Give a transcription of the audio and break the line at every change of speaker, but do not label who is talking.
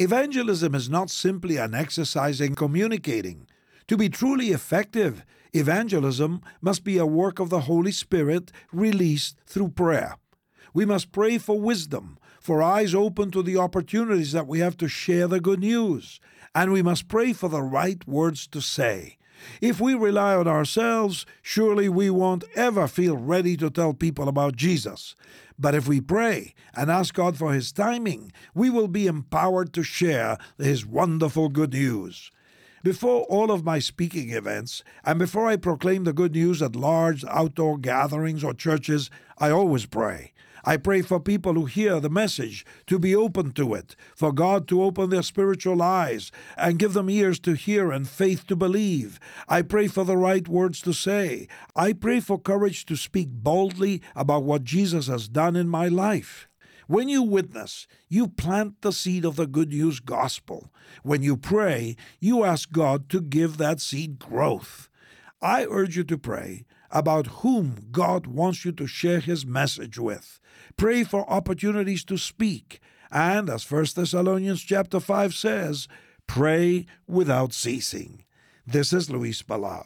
Evangelism is not simply an exercise in communicating. To be truly effective, evangelism must be a work of the Holy Spirit released through prayer. We must pray for wisdom, for eyes open to the opportunities that we have to share the good news, and we must pray for the right words to say. If we rely on ourselves, surely we won't ever feel ready to tell people about Jesus. But if we pray and ask God for His timing, we will be empowered to share His wonderful good news. Before all of my speaking events, and before I proclaim the good news at large outdoor gatherings or churches, I always pray. I pray for people who hear the message to be open to it, for God to open their spiritual eyes and give them ears to hear and faith to believe. I pray for the right words to say. I pray for courage to speak boldly about what Jesus has done in my life. When you witness, you plant the seed of the good news gospel. When you pray, you ask God to give that seed growth. I urge you to pray about whom God wants you to share his message with. Pray for opportunities to speak, and as 1 Thessalonians chapter 5 says, pray without ceasing. This is Luis Palau.